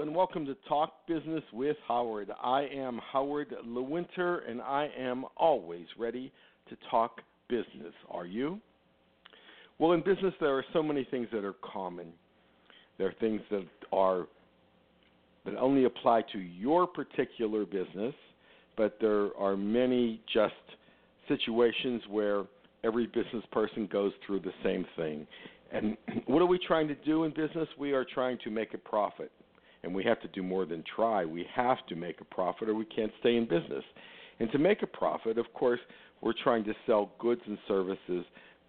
And welcome to Talk Business with Howard. I am Howard Lewinter and I am always ready to talk business. Are you? Well, in business, there are so many things that are common. There are things that are that only apply to your particular business, but there are many just situations where every business person goes through the same thing. And what are we trying to do in business? We are trying to make a profit. And we have to do more than try. We have to make a profit or we can't stay in business. And to make a profit, of course, we're trying to sell goods and services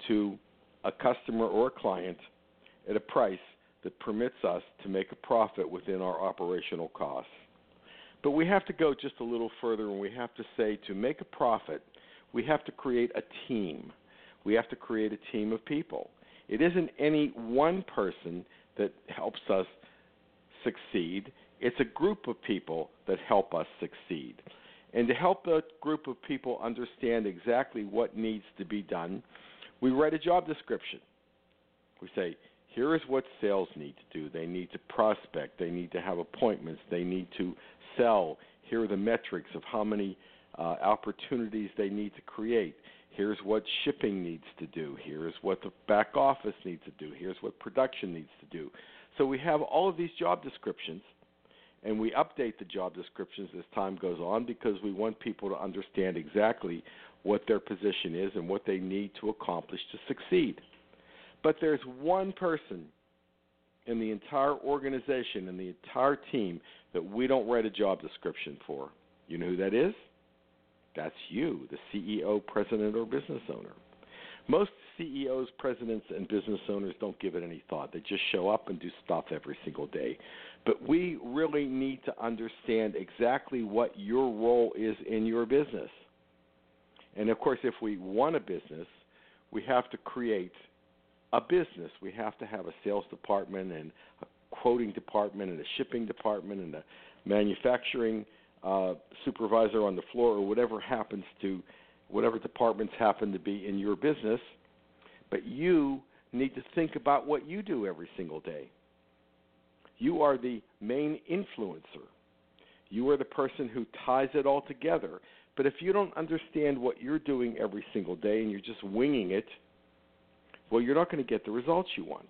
to a customer or a client at a price that permits us to make a profit within our operational costs. But we have to go just a little further and we have to say to make a profit, we have to create a team. We have to create a team of people. It isn't any one person that helps us succeed. It's a group of people that help us succeed. And to help that group of people understand exactly what needs to be done, we write a job description. We say, here is what sales need to do. They need to prospect, they need to have appointments, they need to sell. Here are the metrics of how many uh, opportunities they need to create. Here's what shipping needs to do. Here's what the back office needs to do. Here's what production needs to do. So we have all of these job descriptions, and we update the job descriptions as time goes on because we want people to understand exactly what their position is and what they need to accomplish to succeed. But there's one person in the entire organization and the entire team that we don't write a job description for. You know who that is? That's you, the CEO, president, or business owner. Most CEOs, presidents, and business owners don't give it any thought. They just show up and do stuff every single day. But we really need to understand exactly what your role is in your business. And of course, if we want a business, we have to create a business. We have to have a sales department and a quoting department and a shipping department and a manufacturing uh, supervisor on the floor or whatever happens to whatever departments happen to be in your business, but you need to think about what you do every single day. You are the main influencer. You are the person who ties it all together. But if you don't understand what you're doing every single day and you're just winging it, well, you're not going to get the results you want.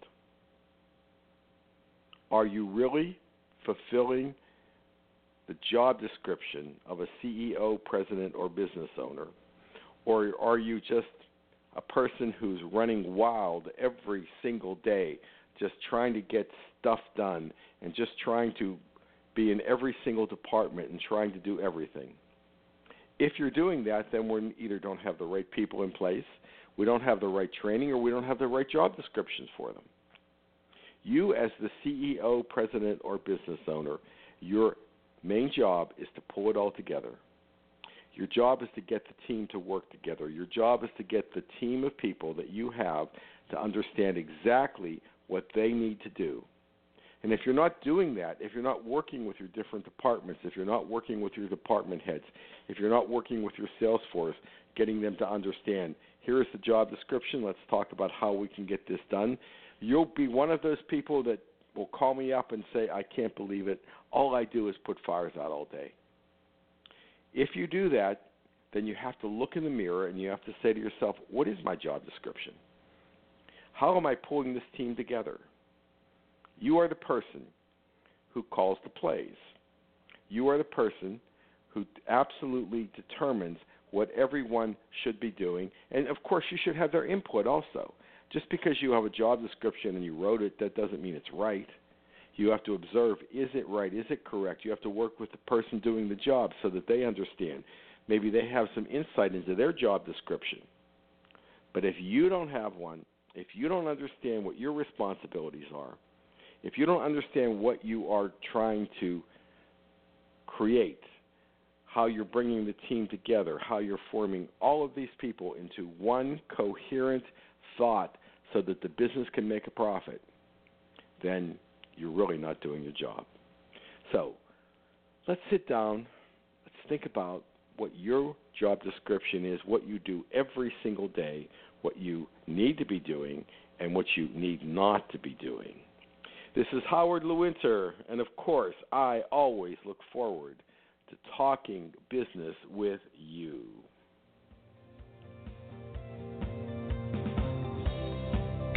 Are you really fulfilling the job description of a CEO, president, or business owner? Or are you just a person who's running wild every single day, just trying to get stuff done and just trying to be in every single department and trying to do everything? If you're doing that, then we either don't have the right people in place, we don't have the right training, or we don't have the right job descriptions for them. You, as the CEO, president, or business owner, your main job is to pull it all together your job is to get the team to work together. Your job is to get the team of people that you have to understand exactly what they need to do. And if you're not doing that, if you're not working with your different departments, if you're not working with your department heads, if you're not working with your sales force, getting them to understand, here is the job description, let's talk about how we can get this done, you'll be one of those people that will call me up and say, I can't believe it. All I do is put fires out all day. If you do that, then you have to look in the mirror and you have to say to yourself, what is my job description? How am I pulling this team together? You are the person who calls the plays. You are the person who absolutely determines what everyone should be doing. And of course, you should have their input also. Just because you have a job description and you wrote it, that doesn't mean it's right. You have to observe is it right? Is it correct? You have to work with the person doing the job so that they understand. Maybe they have some insight into their job description. But if you don't have one, if you don't understand what your responsibilities are, if you don't understand what you are trying to create, how you're bringing the team together, how you're forming all of these people into one coherent thought so that the business can make a profit, then you're really not doing your job. So let's sit down, let's think about what your job description is, what you do every single day, what you need to be doing, and what you need not to be doing. This is Howard Lewinter, and of course, I always look forward to talking business with you.